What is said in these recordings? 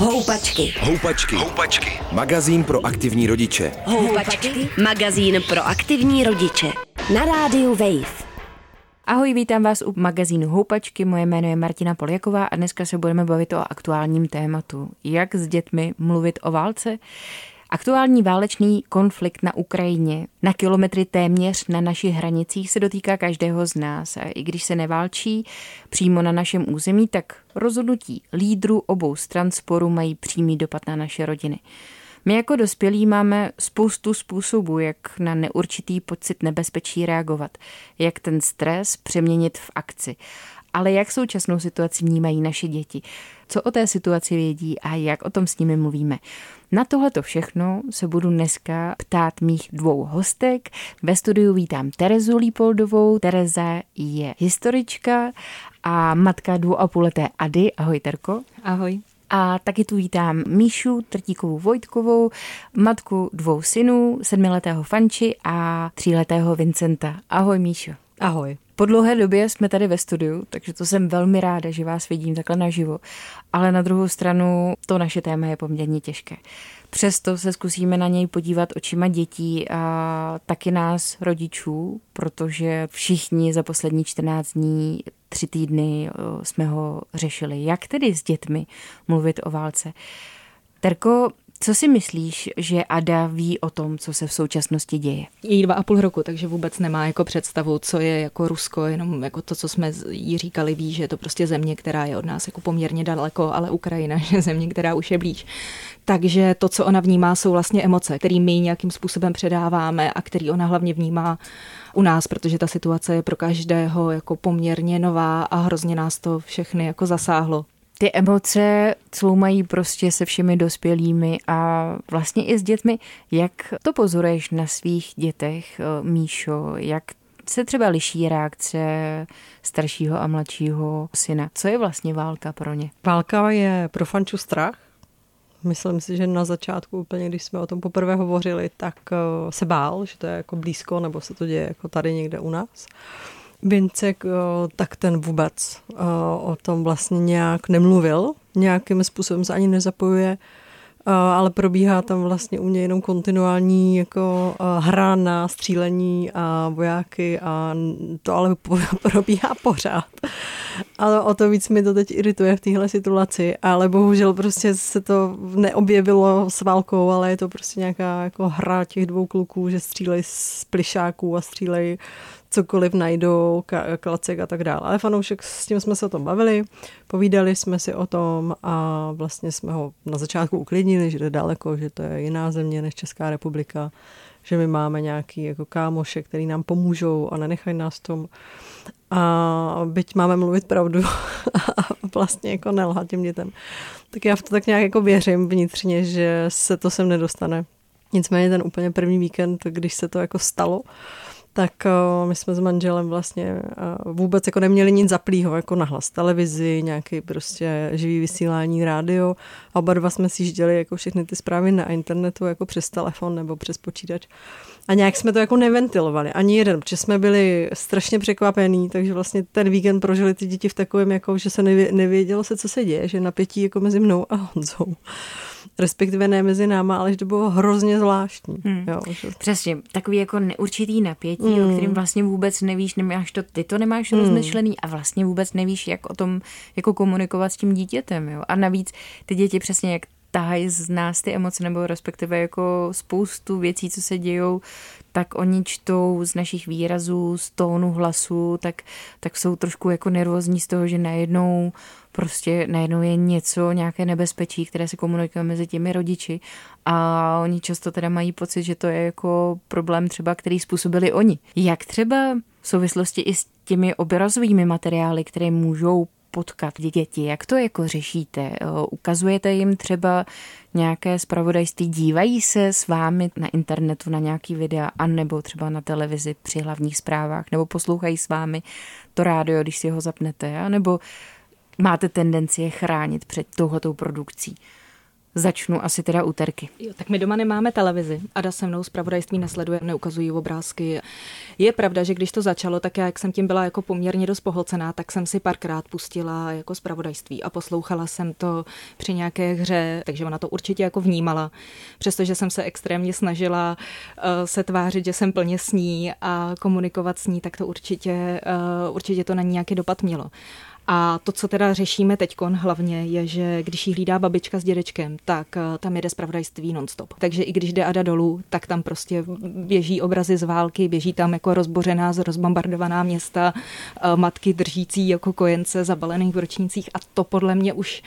Houpačky. Houpačky. Houpačky. Magazín pro aktivní rodiče. Houpačky. Magazín pro aktivní rodiče. Na rádiu Wave. Ahoj, vítám vás u magazínu Houpačky. Moje jméno je Martina Poljaková a dneska se budeme bavit o aktuálním tématu. Jak s dětmi mluvit o válce? Aktuální válečný konflikt na Ukrajině na kilometry téměř na našich hranicích se dotýká každého z nás. A i když se neválčí přímo na našem území, tak rozhodnutí lídrů obou stran sporu mají přímý dopad na naše rodiny. My jako dospělí máme spoustu způsobů, jak na neurčitý pocit nebezpečí reagovat, jak ten stres přeměnit v akci. Ale jak současnou situaci vnímají naše děti? Co o té situaci vědí a jak o tom s nimi mluvíme? Na tohleto všechno se budu dneska ptát mých dvou hostek. Ve studiu vítám Terezu Lípoldovou. Tereza je historička a matka dvou a půleté Ady. Ahoj, Terko. Ahoj. A taky tu vítám Míšu Trtíkovou Vojtkovou, matku dvou synů, sedmiletého Fanči a tříletého Vincenta. Ahoj Míšo. Ahoj. Po dlouhé době jsme tady ve studiu, takže to jsem velmi ráda, že vás vidím takhle naživo. Ale na druhou stranu to naše téma je poměrně těžké. Přesto se zkusíme na něj podívat očima dětí a taky nás rodičů, protože všichni za poslední 14 dní, tři týdny jsme ho řešili. Jak tedy s dětmi mluvit o válce? Terko, co si myslíš, že Ada ví o tom, co se v současnosti děje? Jí dva a půl roku, takže vůbec nemá jako představu, co je jako Rusko, jenom jako to, co jsme jí říkali, ví, že je to prostě země, která je od nás jako poměrně daleko, ale Ukrajina je země, která už je blíž. Takže to, co ona vnímá, jsou vlastně emoce, které my nějakým způsobem předáváme a který ona hlavně vnímá u nás, protože ta situace je pro každého jako poměrně nová a hrozně nás to všechny jako zasáhlo ty emoce cloumají prostě se všemi dospělými a vlastně i s dětmi. Jak to pozoruješ na svých dětech, eh, Míšo? Jak se třeba liší reakce staršího a mladšího syna? Co je vlastně válka pro ně? Válka je pro Fanču strach. Myslím si, že na začátku úplně, když jsme o tom poprvé hovořili, tak eh, se bál, že to je jako blízko, nebo se to děje jako tady někde u nás. Vincek, tak ten vůbec o tom vlastně nějak nemluvil, nějakým způsobem se ani nezapojuje, ale probíhá tam vlastně u něj jenom kontinuální jako hra na střílení a vojáky a to ale probíhá pořád. Ale o to víc mi to teď irituje v téhle situaci, ale bohužel prostě se to neobjevilo s válkou, ale je to prostě nějaká jako hra těch dvou kluků, že střílejí z plišáků a střílejí cokoliv najdou, klacek a tak dále. Ale fanoušek, s tím jsme se o tom bavili, povídali jsme si o tom a vlastně jsme ho na začátku uklidnili, že je daleko, že to je jiná země než Česká republika, že my máme nějaký jako kámoše, který nám pomůžou a nenechají nás tom. A byť máme mluvit pravdu a vlastně jako nelhat těm dětem, tak já v to tak nějak jako věřím vnitřně, že se to sem nedostane. Nicméně ten úplně první víkend, když se to jako stalo, tak uh, my jsme s manželem vlastně uh, vůbec jako neměli nic zaplýho, jako nahlas televizi, nějaký prostě živý vysílání, rádio. A oba dva jsme si žděli jako všechny ty zprávy na internetu, jako přes telefon nebo přes počítač. A nějak jsme to jako neventilovali, ani jeden, protože jsme byli strašně překvapení, takže vlastně ten víkend prožili ty děti v takovém, jako, že se nevědělo se, co se děje, že napětí jako mezi mnou a Honzou respektive ne mezi náma, ale že to bylo hrozně zvláštní. Hmm. Jo, že... Přesně, takový jako neurčitý napětí, hmm. o kterým vlastně vůbec nevíš, nemáš to, ty to nemáš hmm. rozmyšlený a vlastně vůbec nevíš, jak o tom jako komunikovat s tím dítětem. Jo. A navíc ty děti přesně jak tahají z nás ty emoce, nebo respektive jako spoustu věcí, co se dějou, tak oni čtou z našich výrazů, z tónu hlasu, tak, tak jsou trošku jako nervózní z toho, že najednou prostě najednou je něco, nějaké nebezpečí, které se komunikuje mezi těmi rodiči a oni často teda mají pocit, že to je jako problém třeba, který způsobili oni. Jak třeba v souvislosti i s těmi obrazovými materiály, které můžou potkat děti? Jak to jako řešíte? Ukazujete jim třeba nějaké zpravodajství? Dívají se s vámi na internetu na nějaký videa, anebo třeba na televizi při hlavních zprávách, nebo poslouchají s vámi to rádio, když si ho zapnete, nebo máte tendenci je chránit před touhletou produkcí? Začnu asi teda úterky. Jo, tak my doma nemáme televizi. Ada se mnou zpravodajství nesleduje, neukazují obrázky. Je pravda, že když to začalo, tak já, jak jsem tím byla jako poměrně dost pohlcená, tak jsem si párkrát pustila jako zpravodajství a poslouchala jsem to při nějaké hře, takže ona to určitě jako vnímala. Přestože jsem se extrémně snažila uh, se tvářit, že jsem plně s ní a komunikovat s ní, tak to určitě, uh, určitě to na ní nějaký dopad mělo. A to, co teda řešíme teď hlavně, je, že když jí hlídá babička s dědečkem, tak eh, tam jede zpravodajství nonstop. Takže i když jde Ada dolů, tak tam prostě běží obrazy z války, běží tam jako rozbořená, rozbombardovaná města, eh, matky držící jako kojence zabalených v ročnících a to podle mě už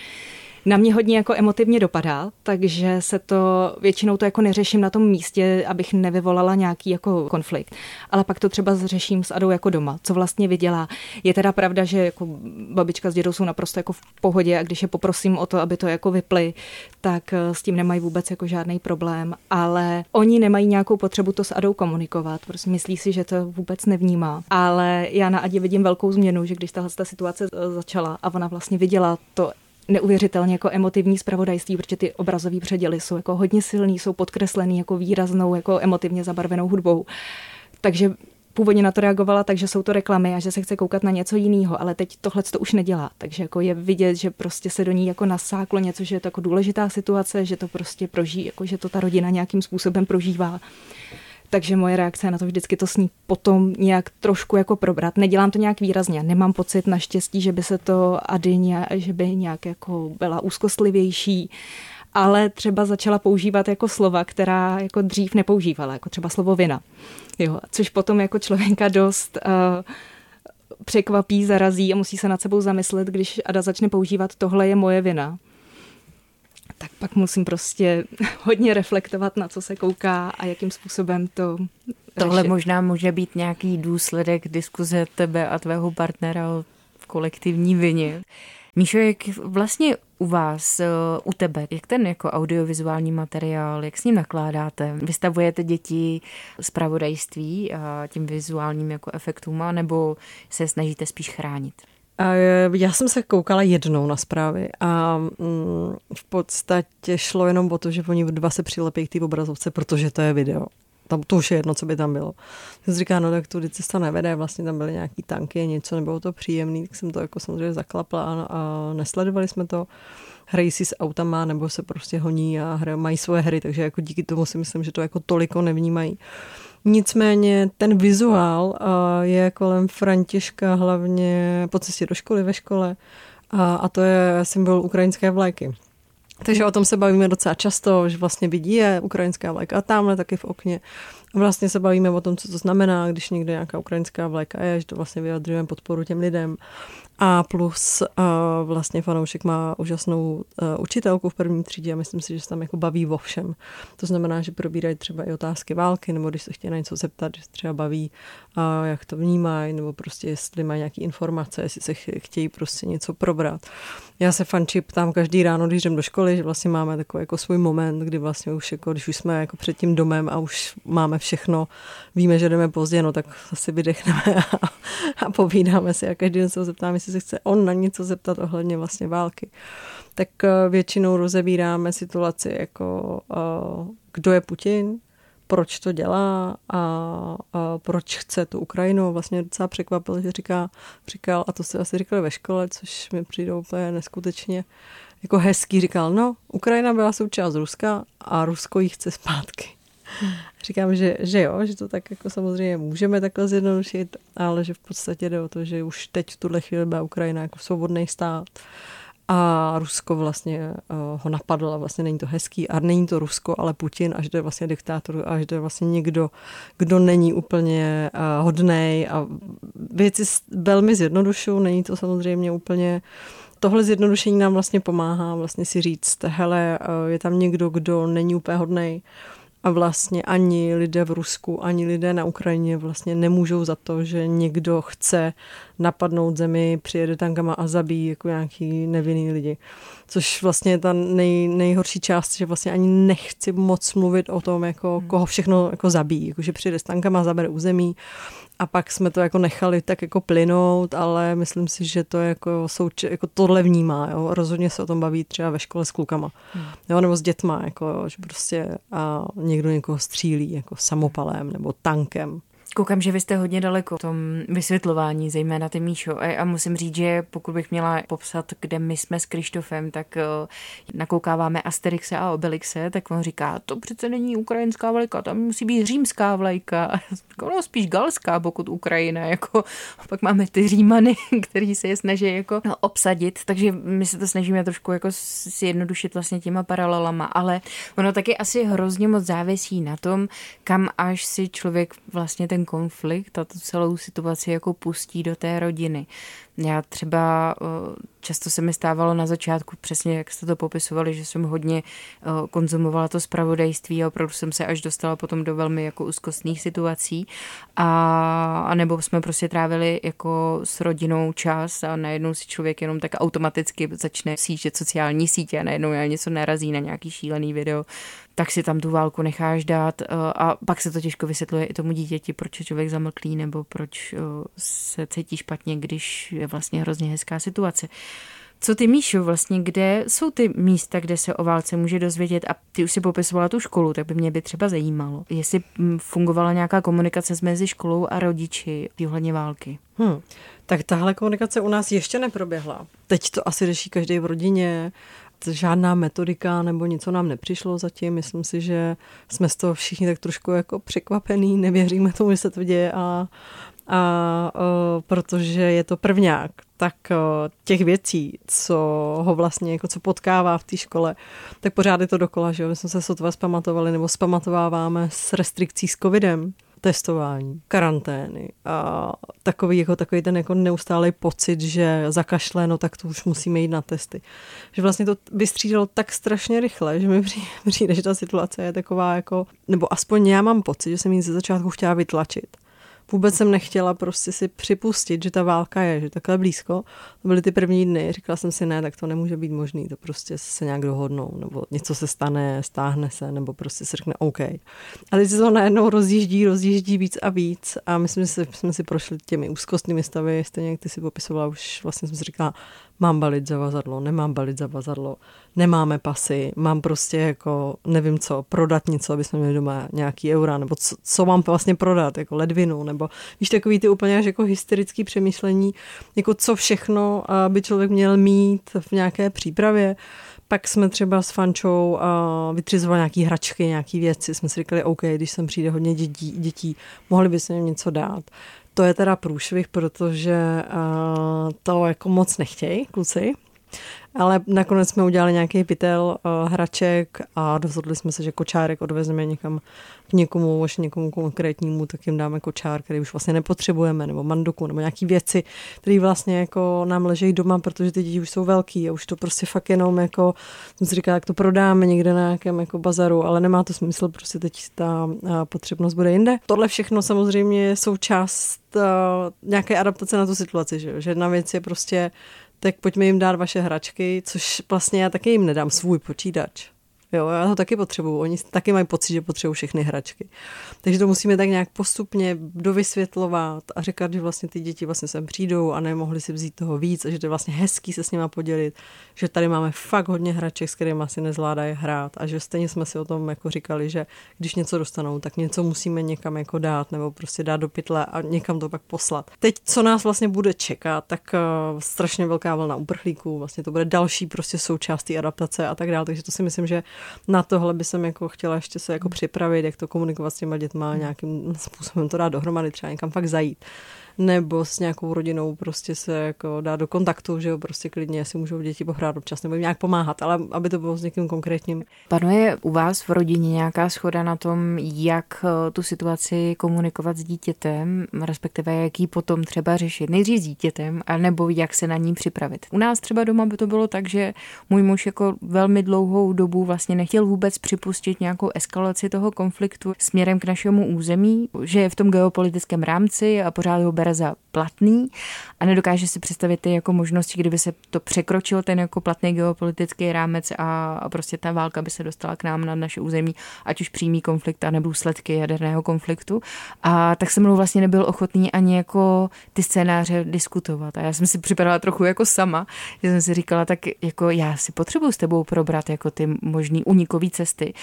na mě hodně jako emotivně dopadá, takže se to většinou to jako neřeším na tom místě, abych nevyvolala nějaký jako konflikt. Ale pak to třeba řeším s Adou jako doma, co vlastně vydělá. Je teda pravda, že jako babička s dědou jsou naprosto jako v pohodě a když je poprosím o to, aby to jako vyply, tak eh, s tím nemají vůbec jako žádný problém, ale oni nemají nějakou potřebu to s Adou komunikovat, prostě myslí si, že to vůbec nevnímá. Ale já na Adě vidím velkou změnu, že když tahle ta situace eh, začala a ona vlastně viděla to neuvěřitelně jako emotivní zpravodajství, protože ty obrazové předěly jsou jako hodně silný, jsou podkreslený jako výraznou, jako emotivně zabarvenou hudbou. Takže původně na to reagovala tak, že jsou to reklamy a že se chce koukat na něco jiného, ale teď tohle to už nedělá. Takže jako je vidět, že prostě se do ní jako nasáklo něco, že je to jako důležitá situace, že to prostě proží, jako že to ta rodina nějakým způsobem prožívá. Takže moje reakce na to vždycky to sní potom nějak trošku jako probrat. Nedělám to nějak výrazně. Nemám pocit naštěstí, že by se to Ady nějak, že by nějak jako byla úzkostlivější ale třeba začala používat jako slova, která jako dřív nepoužívala, jako třeba slovo vina. Jo, což potom jako člověka dost uh, překvapí, zarazí a musí se nad sebou zamyslet, když Ada začne používat tohle je moje vina tak pak musím prostě hodně reflektovat, na co se kouká a jakým způsobem to Tohle řešit. možná může být nějaký důsledek diskuze tebe a tvého partnera o kolektivní vině. Míšo, jak vlastně u vás, eh, u tebe, jak ten jako audiovizuální materiál, jak s ním nakládáte? Vystavujete děti zpravodajství a tím vizuálním jako efektům, nebo se snažíte spíš chránit? Já jsem se koukala jednou na zprávy a mm, v podstatě šlo jenom o to, že oni dva se přilepí k té obrazovce, protože to je video. Tam to už je jedno, co by tam bylo. Jsem říká, no tak tudy cesta nevede, vlastně tam byly nějaký tanky, něco, nebylo to příjemný, tak jsem to jako samozřejmě zaklapla a, a nesledovali jsme to. Hrají si s autama nebo se prostě honí a hrají, mají svoje hry, takže jako díky tomu si myslím, že to jako toliko nevnímají. Nicméně ten vizuál je kolem Františka hlavně po cestě do školy, ve škole a, to je symbol ukrajinské vlajky. Takže o tom se bavíme docela často, že vlastně vidí je ukrajinská vlajka a tamhle taky v okně. Vlastně se bavíme o tom, co to znamená, když někde nějaká ukrajinská vlajka je, že to vlastně vyjadřujeme podporu těm lidem. A plus uh, vlastně fanoušek má úžasnou uh, učitelku v první třídě a myslím si, že se tam jako baví vo všem. To znamená, že probírají třeba i otázky války, nebo když se chtějí na něco zeptat, že třeba baví, uh, jak to vnímají, nebo prostě jestli mají nějaké informace, jestli se chtějí prostě něco probrat. Já se fanči ptám každý ráno, když jdem do školy, že vlastně máme takový jako svůj moment, kdy vlastně už jako, když už jsme jako před tím domem a už máme všechno, víme, že jdeme pozdě, no tak asi vydechneme a, a povídáme si a každý den se zeptám, jestli se chce on na něco zeptat ohledně vlastně války. Tak eh, většinou rozebíráme situaci jako uh, kdo je Putin, proč to dělá a, a proč chce tu Ukrajinu. Vlastně docela překvapil, že říká, říkal, a to si asi říkali ve škole, což mi přijde úplně neskutečně jako hezký, říkal, no, Ukrajina byla součást Ruska a Rusko jí chce zpátky. Říkám, že, že jo, že to tak jako samozřejmě můžeme takhle zjednodušit, ale že v podstatě jde o to, že už teď v tuhle chvíli byla Ukrajina jako svobodný stát a Rusko vlastně uh, ho napadlo a vlastně není to hezký a není to Rusko, ale Putin, až to je vlastně diktátor, až to je vlastně někdo, kdo není úplně uh, hodnej. A věci velmi zjednodušují, není to samozřejmě úplně tohle zjednodušení nám vlastně pomáhá vlastně si říct, hele, uh, je tam někdo, kdo není úplně hodnej, a vlastně ani lidé v Rusku, ani lidé na Ukrajině vlastně nemůžou za to, že někdo chce napadnout zemi, přijede tankama a zabíjí jako nějaký nevinný lidi. Což vlastně je ta nej, nejhorší část, že vlastně ani nechci moc mluvit o tom, jako hmm. koho všechno jako zabíjí. Jako, že přijede s tankama, zabere území a pak jsme to jako nechali tak jako plynout, ale myslím si, že to jako, souč- jako tohle vnímá. Jo? Rozhodně se o tom baví třeba ve škole s klukama. Hmm. Jo? Nebo s dětma, jako, že prostě a někdo někoho střílí jako samopalem nebo tankem. Koukám, že vy jste hodně daleko v tom vysvětlování, zejména ty Míšo. A, a musím říct, že pokud bych měla popsat, kde my jsme s Krištofem, tak uh, nakoukáváme Asterixe a Obelixe, tak on říká, to přece není ukrajinská vlajka, tam musí být římská vlajka. No spíš galská, pokud Ukrajina. Jako, a pak máme ty římany, který se je snaží jako no, obsadit, takže my se to snažíme trošku jako si jednodušit vlastně těma paralelama, ale ono taky asi hrozně moc závisí na tom, kam až si člověk vlastně ten konflikt a tu celou situaci jako pustí do té rodiny. Já třeba často se mi stávalo na začátku, přesně jak jste to popisovali, že jsem hodně konzumovala to zpravodajství a opravdu jsem se až dostala potom do velmi jako úzkostných situací a, a nebo jsme prostě trávili jako s rodinou čas a najednou si člověk jenom tak automaticky začne sížet sociální sítě a najednou něco narazí na nějaký šílený video, tak si tam tu válku necháš dát a pak se to těžko vysvětluje i tomu dítěti, proč je člověk zamlklý nebo proč se cítí špatně, když je vlastně hrozně hezká situace. Co ty, Míšu, vlastně, kde jsou ty místa, kde se o válce může dozvědět a ty už si popisovala tu školu, tak by mě by třeba zajímalo, jestli mm, fungovala nějaká komunikace mezi školou a rodiči ohledně války. Hmm. Tak tahle komunikace u nás ještě neproběhla. Teď to asi řeší každý v rodině, žádná metodika nebo něco nám nepřišlo zatím. Myslím si, že jsme z toho všichni tak trošku jako překvapený, nevěříme tomu, že se to děje a a uh, protože je to prvňák, tak uh, těch věcí, co ho vlastně, jako co potkává v té škole, tak pořád je to dokola, že jo? My jsme se sotva zpamatovali nebo zpamatováváme s restrikcí s covidem, testování, karantény a takový, jako, takový ten jako neustálý pocit, že zakašle, no tak to už musíme jít na testy. Že vlastně to vystřídalo tak strašně rychle, že mi přijde, že ta situace je taková jako, nebo aspoň já mám pocit, že jsem jí ze začátku chtěla vytlačit vůbec jsem nechtěla prostě si připustit, že ta válka je, že takhle blízko. To byly ty první dny, říkala jsem si, ne, tak to nemůže být možný, to prostě se nějak dohodnou, nebo něco se stane, stáhne se, nebo prostě se řekne OK. A teď se to najednou rozjíždí, rozjíždí víc a víc a my jsme si, jsme si prošli těmi úzkostnými stavy, stejně jak ty si popisovala, už vlastně jsem si říkala, mám balit zavazadlo, nemám balit zavazadlo, nemáme pasy, mám prostě jako nevím co, prodat něco, aby jsme měli doma nějaký eura, nebo co, co mám vlastně prodat, jako ledvinu, nebo víš, takový ty úplně až jako hysterický přemýšlení, jako co všechno by člověk měl mít v nějaké přípravě. Pak jsme třeba s Fančou uh, vytřizovali nějaký hračky, nějaký věci. Jsme si říkali, OK, když sem přijde hodně dětí, dětí mohli by se jim něco dát. To je teda průšvih, protože uh, to jako moc nechtějí kluci, ale nakonec jsme udělali nějaký pytel uh, hraček a rozhodli jsme se, že kočárek odvezeme někam k někomu, až někomu konkrétnímu, tak jim dáme kočár, který už vlastně nepotřebujeme, nebo manduku, nebo nějaký věci, které vlastně jako nám ležejí doma, protože ty děti už jsou velký a už to prostě fakt jenom jako, jsem si říkala, jak to prodáme někde na nějakém jako bazaru, ale nemá to smysl, prostě teď ta potřebnost bude jinde. Tohle všechno samozřejmě je součást uh, nějaké adaptace na tu situaci, že, že jedna věc je prostě tak pojďme jim dát vaše hračky, což vlastně já taky jim nedám svůj počítač. Jo, já ho taky potřebuju. Oni taky mají pocit, že potřebují všechny hračky. Takže to musíme tak nějak postupně dovysvětlovat a říkat, že vlastně ty děti vlastně sem přijdou a nemohli si vzít toho víc a že to je vlastně hezký se s nima podělit, že tady máme fakt hodně hraček, s kterými asi nezvládají hrát a že stejně jsme si o tom jako říkali, že když něco dostanou, tak něco musíme někam jako dát nebo prostě dát do pytle a někam to pak poslat. Teď, co nás vlastně bude čekat, tak uh, strašně velká vlna uprchlíků, vlastně to bude další prostě součást té adaptace a tak dále, takže to si myslím, že na tohle by jsem jako chtěla ještě se jako připravit, jak to komunikovat s těma dětma, nějakým způsobem to dát dohromady, třeba někam fakt zajít nebo s nějakou rodinou prostě se jako dá do kontaktu, že jo, prostě klidně si můžou děti pohrát občas nebo jim nějak pomáhat, ale aby to bylo s někým konkrétním. Panuje u vás v rodině nějaká schoda na tom, jak eh, tu situaci komunikovat s dítětem, respektive jak ji potom třeba řešit, nejdřív s dítětem, nebo jak se na ní připravit. U nás třeba doma by to bylo tak, že můj muž jako velmi dlouhou dobu vlastně nechtěl vůbec připustit nějakou eskalaci toho konfliktu směrem k našemu území, že je v tom geopolitickém rámci a pořád ho bere za platný a nedokáže si představit ty jako možnosti, kdyby se to překročil ten jako platný geopolitický rámec a, prostě ta válka by se dostala k nám na naše území, ať už přímý konflikt a nebo důsledky jaderného konfliktu. A tak jsem mnou vlastně nebyl ochotný ani jako ty scénáře diskutovat. A já jsem si připadala trochu jako sama, že jsem si říkala, tak jako já si potřebuji s tebou probrat jako ty možný unikové cesty,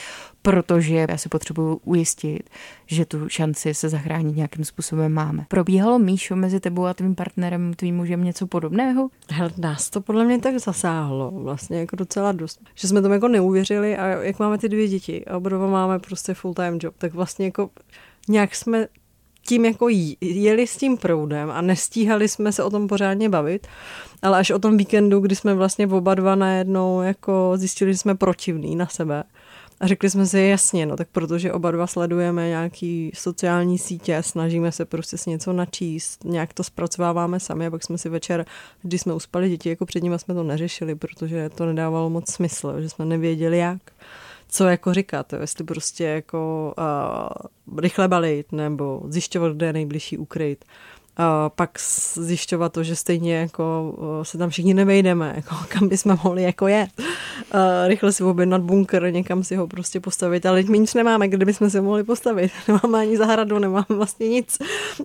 protože já si potřebuji ujistit, že tu šanci se zachránit nějakým způsobem máme. Probíhalo Míšo mezi tebou a tvým partnerem, tvým mužem něco podobného? Hele, nás to podle mě tak zasáhlo vlastně jako docela dost, že jsme tomu jako neuvěřili a jak máme ty dvě děti a oba máme prostě full time job, tak vlastně jako nějak jsme tím jako jeli s tím proudem a nestíhali jsme se o tom pořádně bavit, ale až o tom víkendu, kdy jsme vlastně oba dva najednou jako zjistili, že jsme protivní na sebe, a řekli jsme si, jasně, no tak protože oba dva sledujeme nějaký sociální sítě, snažíme se prostě si něco načíst, nějak to zpracováváme sami. A pak jsme si večer, když jsme uspali děti, jako před nimi jsme to neřešili, protože to nedávalo moc smysl, že jsme nevěděli jak co jako říkat, jestli prostě jako uh, rychle balit nebo zjišťovat, kde je nejbližší ukryt pak zjišťovat to, že stejně jako se tam všichni nevejdeme, jako kam bychom mohli jako jet. Rychle si objednat bunkr, někam si ho prostě postavit, ale my nic nemáme, kde bychom se mohli postavit. Nemáme ani zahradu, nemáme vlastně nic,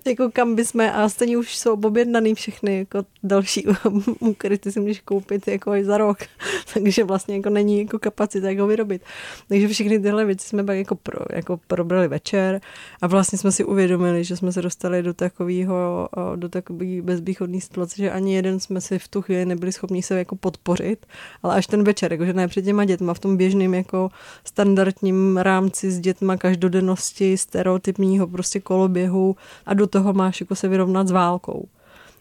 jako kam bychom, a stejně už jsou objednaný všechny jako další ty si můžeš koupit jako i za rok, takže vlastně jako není jako kapacita jako vyrobit. Takže všechny tyhle věci jsme pak jako, pro, jako probrali večer a vlastně jsme si uvědomili, že jsme se dostali do takového do takové bezvýchodné situace, že ani jeden jsme si v tu chvíli nebyli schopni se jako podpořit, ale až ten večer, jakože ne před těma dětma, v tom běžným jako standardním rámci s dětma každodennosti, stereotypního prostě koloběhu a do toho máš jako se vyrovnat s válkou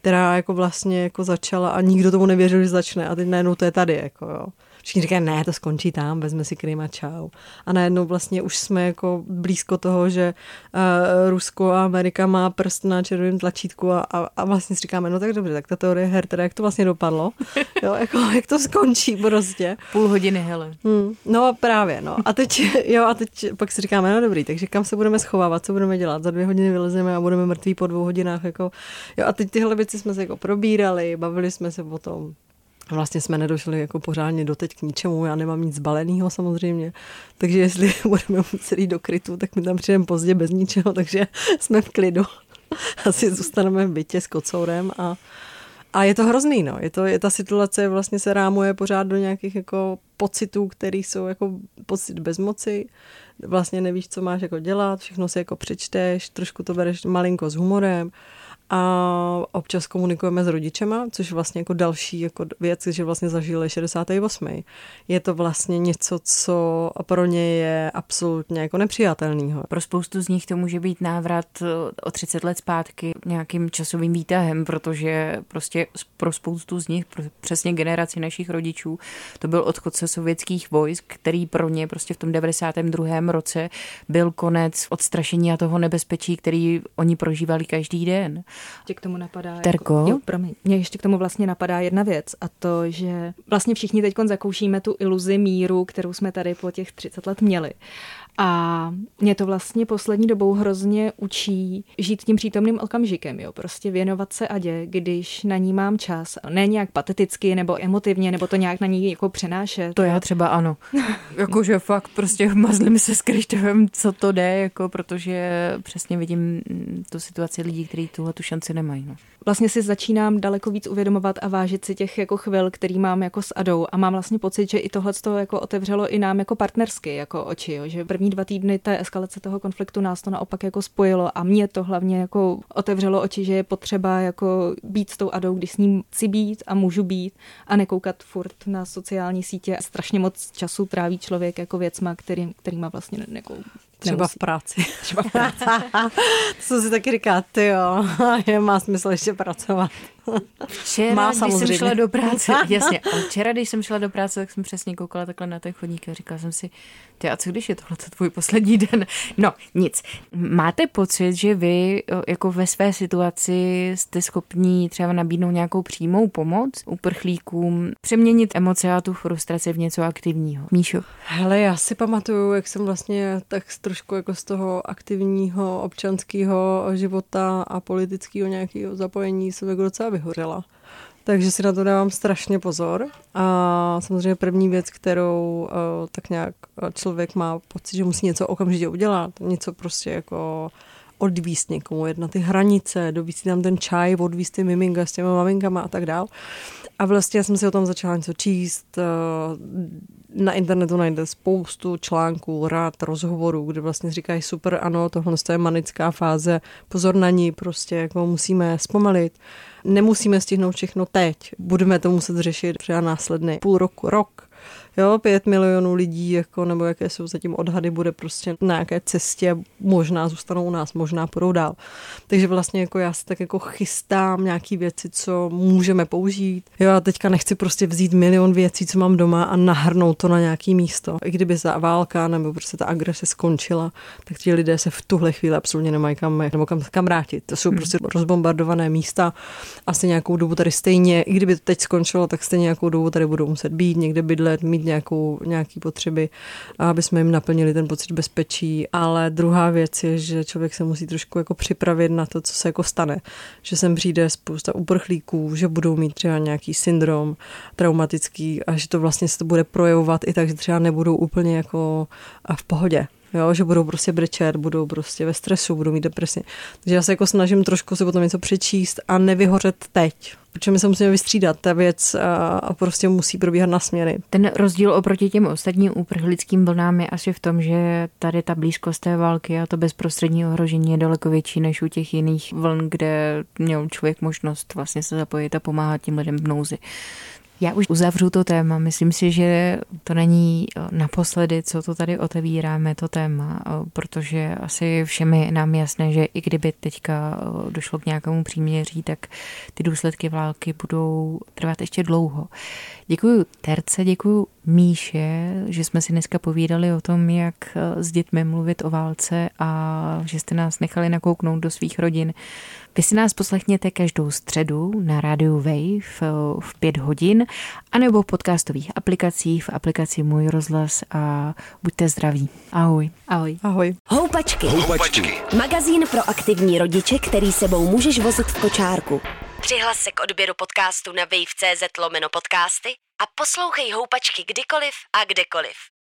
která jako vlastně jako začala a nikdo tomu nevěřil, že začne a teď najednou to je tady, jako jo všichni říkají, ne, to skončí tam, vezme si Krym a čau. A najednou vlastně už jsme jako blízko toho, že uh, Rusko a Amerika má prst na červeném tlačítku a, a, a vlastně si říkáme, no tak dobře, tak ta teorie her, teda jak to vlastně dopadlo, jo, jako, jak to skončí prostě. Půl hodiny, hele. Hmm, no právě, no. A teď, jo, a teď pak si říkáme, no dobrý, takže kam se budeme schovávat, co budeme dělat, za dvě hodiny vylezeme a budeme mrtví po dvou hodinách, jako, jo, a teď tyhle věci jsme se jako probírali, bavili jsme se o tom, Vlastně jsme nedošli jako pořádně doteď k ničemu, já nemám nic baleného samozřejmě, takže jestli budeme muset jít do krytu, tak my tam přijdeme pozdě bez ničeho, takže jsme v klidu. Asi zůstaneme v bytě s kocourem a, a je to hrozný, no. Je to, je ta situace vlastně se rámuje pořád do nějakých jako pocitů, které jsou jako pocit bezmoci. Vlastně nevíš, co máš jako dělat, všechno si jako přečteš, trošku to bereš malinko s humorem a občas komunikujeme s rodičema, což vlastně jako další jako věc, že vlastně zažili 68. Je to vlastně něco, co pro ně je absolutně jako nepřijatelného. Pro spoustu z nich to může být návrat o 30 let zpátky nějakým časovým výtahem, protože prostě pro spoustu z nich, přesně generaci našich rodičů, to byl odchod se sovětských vojsk, který pro ně prostě v tom 92. roce byl konec odstrašení a toho nebezpečí, který oni prožívali každý den. Tě k tomu napadá. Terko? Jako, jo, promiň. Mě ještě k tomu vlastně napadá jedna věc a to, že vlastně všichni teď zakoušíme tu iluzi míru, kterou jsme tady po těch 30 let měli. A mě to vlastně poslední dobou hrozně učí žít tím přítomným okamžikem, jo, prostě věnovat se Adě, když na ní mám čas. Ne nějak pateticky nebo emotivně, nebo to nějak na ní jako přenášet. To já třeba ano. Jakože fakt prostě mazlím se s Krištovem, co to jde, jako protože přesně vidím tu situaci lidí, kteří tuhle tu šanci nemají. No. Vlastně si začínám daleko víc uvědomovat a vážit si těch jako chvil, který mám jako s Adou a mám vlastně pocit, že i tohle to jako otevřelo i nám jako partnersky jako oči, jo, že první první dva týdny té eskalace toho konfliktu nás to naopak jako spojilo a mě to hlavně jako otevřelo oči, že je potřeba jako být s tou Adou, když s ním chci být a můžu být a nekoukat furt na sociální sítě. Strašně moc času tráví člověk jako věcma, který, má vlastně jako Třeba nemusí. v práci. Třeba v práci. to si taky říká, ty jo, je má smysl ještě pracovat. Včera, Má když samozřejmě. jsem šla do práce, jasně, a včera, když jsem šla do práce, tak jsem přesně koukala takhle na ten chodník a říkala jsem si, ty a co když je tohle tvůj poslední den? No, nic. Máte pocit, že vy jako ve své situaci jste schopní třeba nabídnout nějakou přímou pomoc uprchlíkům, přeměnit emoce a tu frustraci v něco aktivního? Míšo? Hele, já si pamatuju, jak jsem vlastně tak trošku jako z toho aktivního občanského života a politického nějakého zapojení se jako docela vyhořela. Takže si na to dávám strašně pozor. A samozřejmě první věc, kterou uh, tak nějak eh, člověk má pocit, že musí něco okamžitě udělat, něco prostě jako odvíst někomu, jet na ty hranice, dovíst tam ten čaj, odvíst ty miminka s těma maminkama a tak dál. A vlastně já jsem si o tom začala něco číst. Na internetu najde spoustu článků, rád, rozhovorů, kde vlastně říkají super, ano, tohle je manická fáze, pozor na ní, prostě jako musíme zpomalit. Nemusíme stihnout všechno teď, budeme to muset řešit třeba následný půl roku, rok. Jo, pět milionů lidí, jako, nebo jaké jsou zatím odhady, bude prostě na nějaké cestě, možná zůstanou u nás, možná půjdou dál. Takže vlastně jako já si tak jako chystám nějaký věci, co můžeme použít. Jo, já teďka nechci prostě vzít milion věcí, co mám doma a nahrnout to na nějaký místo. I kdyby ta válka nebo prostě ta agrese skončila, tak ti lidé se v tuhle chvíli absolutně nemají kam, nebo kam, kam vrátit. To jsou prostě rozbombardované místa. Asi nějakou dobu tady stejně, i kdyby to teď skončilo, tak stejně nějakou dobu tady budou muset být, někde bydlet, mít nějakou, nějaký potřeby, aby jsme jim naplnili ten pocit bezpečí. Ale druhá věc je, že člověk se musí trošku jako připravit na to, co se jako stane. Že sem přijde spousta uprchlíků, že budou mít třeba nějaký syndrom traumatický a že to vlastně se to bude projevovat i tak, že třeba nebudou úplně jako v pohodě. Jo, že budou prostě brečet, budou prostě ve stresu, budou mít depresi. Takže já se jako snažím trošku si potom něco přečíst a nevyhořet teď. Protože my se musíme vystřídat, ta věc a, a prostě musí probíhat na směny. Ten rozdíl oproti těm ostatním uprchlickým vlnám je asi v tom, že tady ta blízkost té války a to bezprostřední ohrožení je daleko větší než u těch jiných vln, kde měl člověk možnost vlastně se zapojit a pomáhat tím lidem v nouzi. Já už uzavřu to téma. Myslím si, že to není naposledy, co to tady otevíráme, to téma, protože asi všem je nám jasné, že i kdyby teďka došlo k nějakému příměří, tak ty důsledky války budou trvat ještě dlouho. Děkuji Terce, děkuji Míše, že jsme si dneska povídali o tom, jak s dětmi mluvit o válce a že jste nás nechali nakouknout do svých rodin. Vy si nás poslechněte každou středu na rádiu Wave v pět hodin, anebo v podcastových aplikacích, v aplikaci Můj rozhlas a buďte zdraví. Ahoj. Ahoj. Ahoj. Houpačky. Houpačky. Magazín pro aktivní rodiče, který sebou můžeš vozit v kočárku. Přihlas se k odběru podcastu na wave.cz lomeno podcasty a poslouchej Houpačky kdykoliv a kdekoliv.